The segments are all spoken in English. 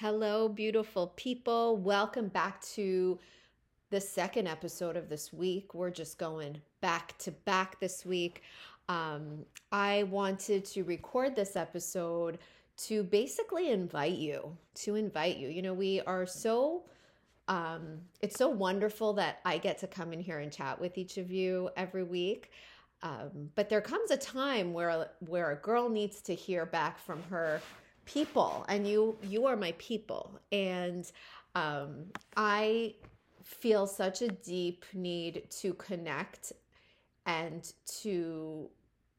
Hello, beautiful people. Welcome back to the second episode of this week. We're just going back to back this week. Um, I wanted to record this episode to basically invite you, to invite you. You know, we are so, um, it's so wonderful that I get to come in here and chat with each of you every week. Um, but there comes a time where where a girl needs to hear back from her people, and you you are my people, and um, I feel such a deep need to connect and to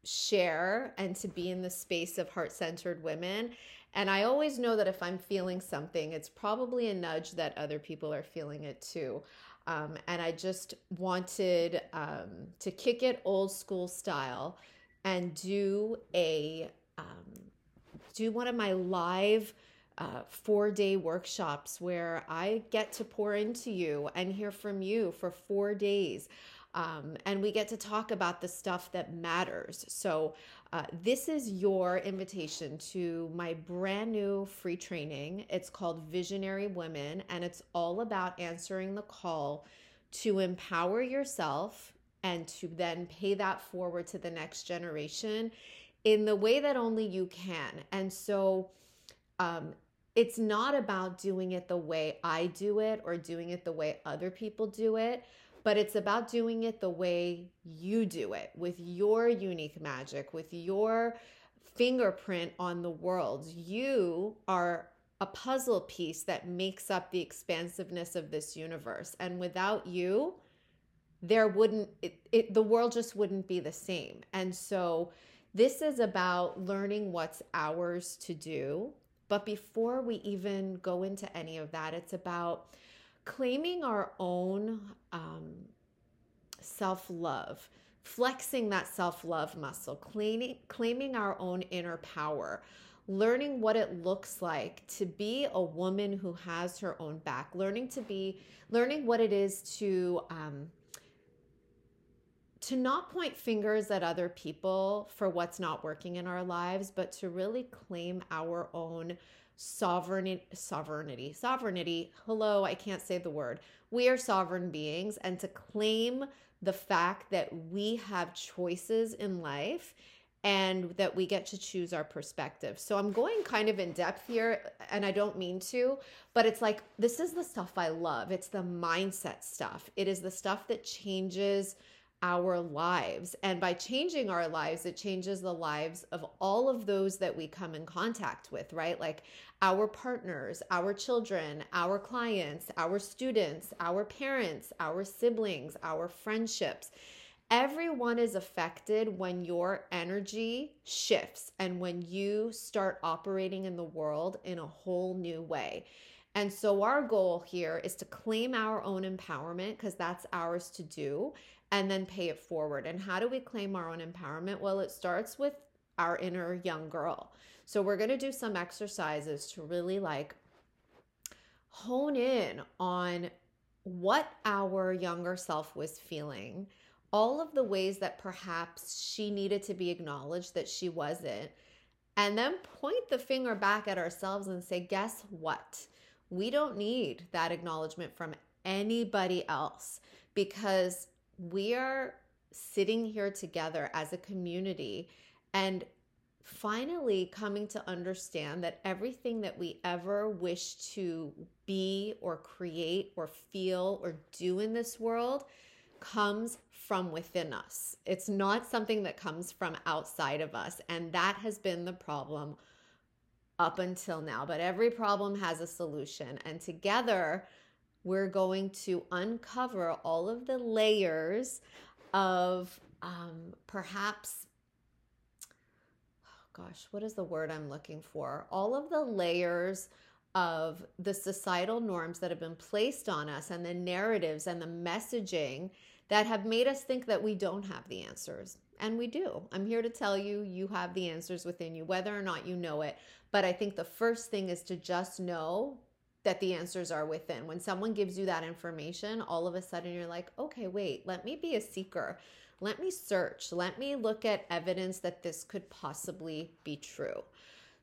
share and to be in the space of heart centered women. And I always know that if I'm feeling something, it's probably a nudge that other people are feeling it too. Um, and I just wanted um, to kick it old school style and do a um, do one of my live uh, four day workshops where I get to pour into you and hear from you for four days. Um, and we get to talk about the stuff that matters. So, uh, this is your invitation to my brand new free training. It's called Visionary Women, and it's all about answering the call to empower yourself and to then pay that forward to the next generation in the way that only you can. And so, um, it's not about doing it the way I do it or doing it the way other people do it but it's about doing it the way you do it with your unique magic, with your fingerprint on the world. You are a puzzle piece that makes up the expansiveness of this universe. And without you, there wouldn't it, it, the world just wouldn't be the same. And so this is about learning what's ours to do. But before we even go into any of that, it's about claiming our own um, self love, flexing that self love muscle, claiming, claiming our own inner power, learning what it looks like to be a woman who has her own back, learning to be, learning what it is to, um, to not point fingers at other people for what's not working in our lives, but to really claim our own sovereignty sovereignty sovereignty hello i can't say the word we are sovereign beings and to claim the fact that we have choices in life and that we get to choose our perspective. So I'm going kind of in depth here and I don't mean to, but it's like this is the stuff I love. It's the mindset stuff. It is the stuff that changes our lives. And by changing our lives, it changes the lives of all of those that we come in contact with, right? Like our partners, our children, our clients, our students, our parents, our siblings, our friendships. Everyone is affected when your energy shifts and when you start operating in the world in a whole new way. And so, our goal here is to claim our own empowerment because that's ours to do and then pay it forward. And how do we claim our own empowerment? Well, it starts with our inner young girl. So we're going to do some exercises to really like hone in on what our younger self was feeling, all of the ways that perhaps she needed to be acknowledged that she wasn't, and then point the finger back at ourselves and say, guess what? We don't need that acknowledgement from anybody else because we are sitting here together as a community and finally coming to understand that everything that we ever wish to be or create or feel or do in this world comes from within us. It's not something that comes from outside of us. And that has been the problem up until now. But every problem has a solution. And together, we're going to uncover all of the layers of um, perhaps, oh gosh, what is the word I'm looking for? All of the layers of the societal norms that have been placed on us and the narratives and the messaging that have made us think that we don't have the answers. And we do. I'm here to tell you, you have the answers within you, whether or not you know it. But I think the first thing is to just know that the answers are within. When someone gives you that information, all of a sudden you're like, okay, wait, let me be a seeker. Let me search. Let me look at evidence that this could possibly be true.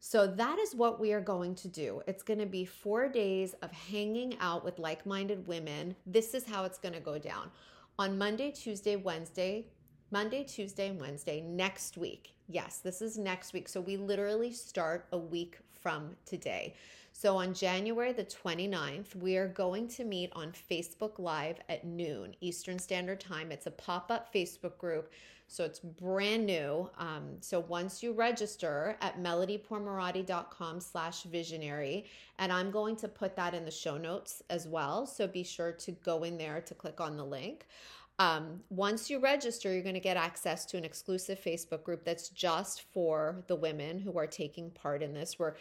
So that is what we are going to do. It's going to be four days of hanging out with like minded women. This is how it's going to go down. On Monday, Tuesday, Wednesday, Monday, Tuesday, and Wednesday next week. Yes, this is next week. So we literally start a week from today. So on January the 29th, we are going to meet on Facebook Live at noon Eastern Standard Time. It's a pop up Facebook group. So it's brand new. Um, so once you register at melodypourmoradi.com slash visionary, and I'm going to put that in the show notes as well. So be sure to go in there to click on the link. Um, once you register, you're going to get access to an exclusive Facebook group that's just for the women who are taking part in this. We're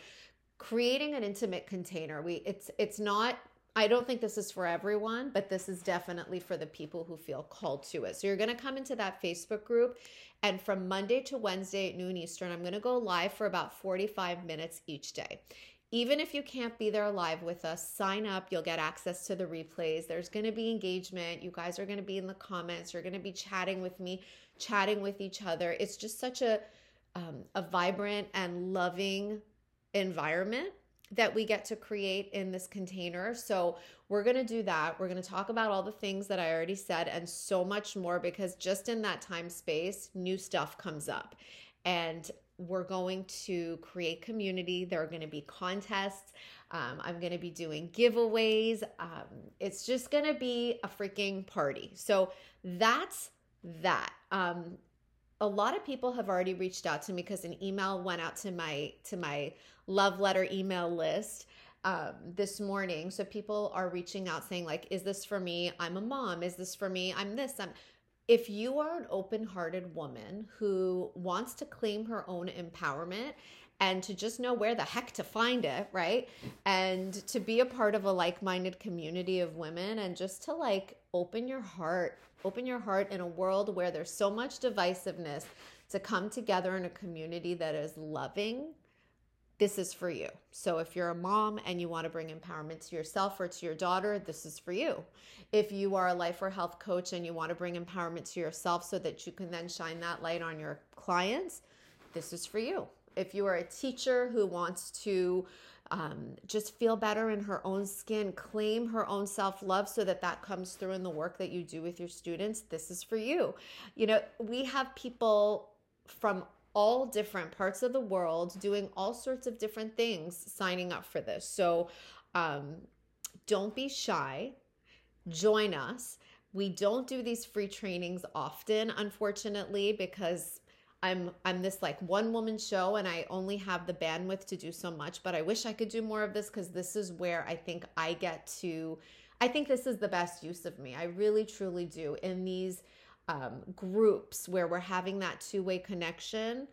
creating an intimate container. We it's it's not I don't think this is for everyone, but this is definitely for the people who feel called to it. So you're going to come into that Facebook group and from Monday to Wednesday at noon Eastern, I'm going to go live for about 45 minutes each day. Even if you can't be there live with us, sign up. You'll get access to the replays. There's going to be engagement. You guys are going to be in the comments. You're going to be chatting with me, chatting with each other. It's just such a um, a vibrant and loving environment that we get to create in this container. So, we're going to do that. We're going to talk about all the things that I already said and so much more because just in that time space, new stuff comes up. And we're going to create community. There are going to be contests. Um, I'm going to be doing giveaways. Um, it's just going to be a freaking party. So, that's that. Um, a lot of people have already reached out to me because an email went out to my to my love letter email list um, this morning. So people are reaching out saying like, "Is this for me? I'm a mom. Is this for me? I'm this. I'm." If you are an open-hearted woman who wants to claim her own empowerment and to just know where the heck to find it, right? And to be a part of a like-minded community of women and just to like open your heart Open your heart in a world where there's so much divisiveness to come together in a community that is loving. This is for you. So, if you're a mom and you want to bring empowerment to yourself or to your daughter, this is for you. If you are a life or health coach and you want to bring empowerment to yourself so that you can then shine that light on your clients, this is for you. If you are a teacher who wants to um, just feel better in her own skin, claim her own self love so that that comes through in the work that you do with your students. This is for you. You know, we have people from all different parts of the world doing all sorts of different things signing up for this. So um, don't be shy. Join us. We don't do these free trainings often, unfortunately, because I'm I'm this like one woman show and I only have the bandwidth to do so much, but I wish I could do more of this cuz this is where I think I get to I think this is the best use of me. I really truly do in these um, groups where we're having that two-way connection.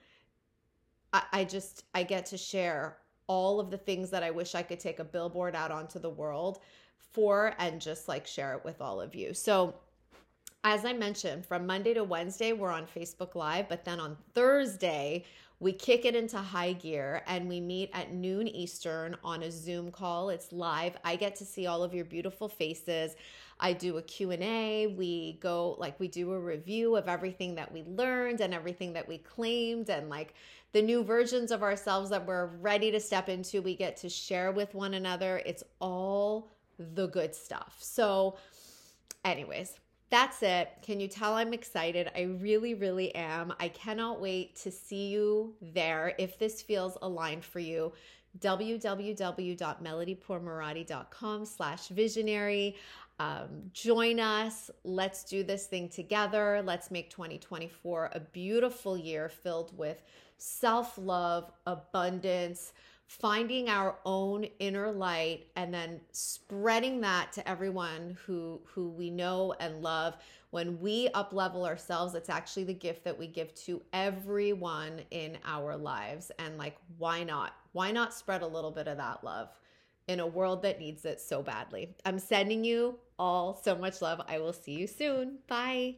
I, I just I get to share all of the things that I wish I could take a billboard out onto the world for and just like share it with all of you. So as I mentioned, from Monday to Wednesday, we're on Facebook Live, but then on Thursday, we kick it into high gear and we meet at noon Eastern on a Zoom call. It's live. I get to see all of your beautiful faces. I do a Q&A. We go like we do a review of everything that we learned and everything that we claimed and like the new versions of ourselves that we're ready to step into. We get to share with one another. It's all the good stuff. So anyways, that's it. Can you tell I'm excited? I really, really am. I cannot wait to see you there if this feels aligned for you www.melodypourmoradi.com slash visionary um, join us. Let's do this thing together. Let's make 2024 a beautiful year filled with self-love abundance finding our own inner light and then spreading that to everyone who who we know and love. When we up level ourselves it's actually the gift that we give to everyone in our lives. And like why not? Why not spread a little bit of that love in a world that needs it so badly. I'm sending you all so much love. I will see you soon. Bye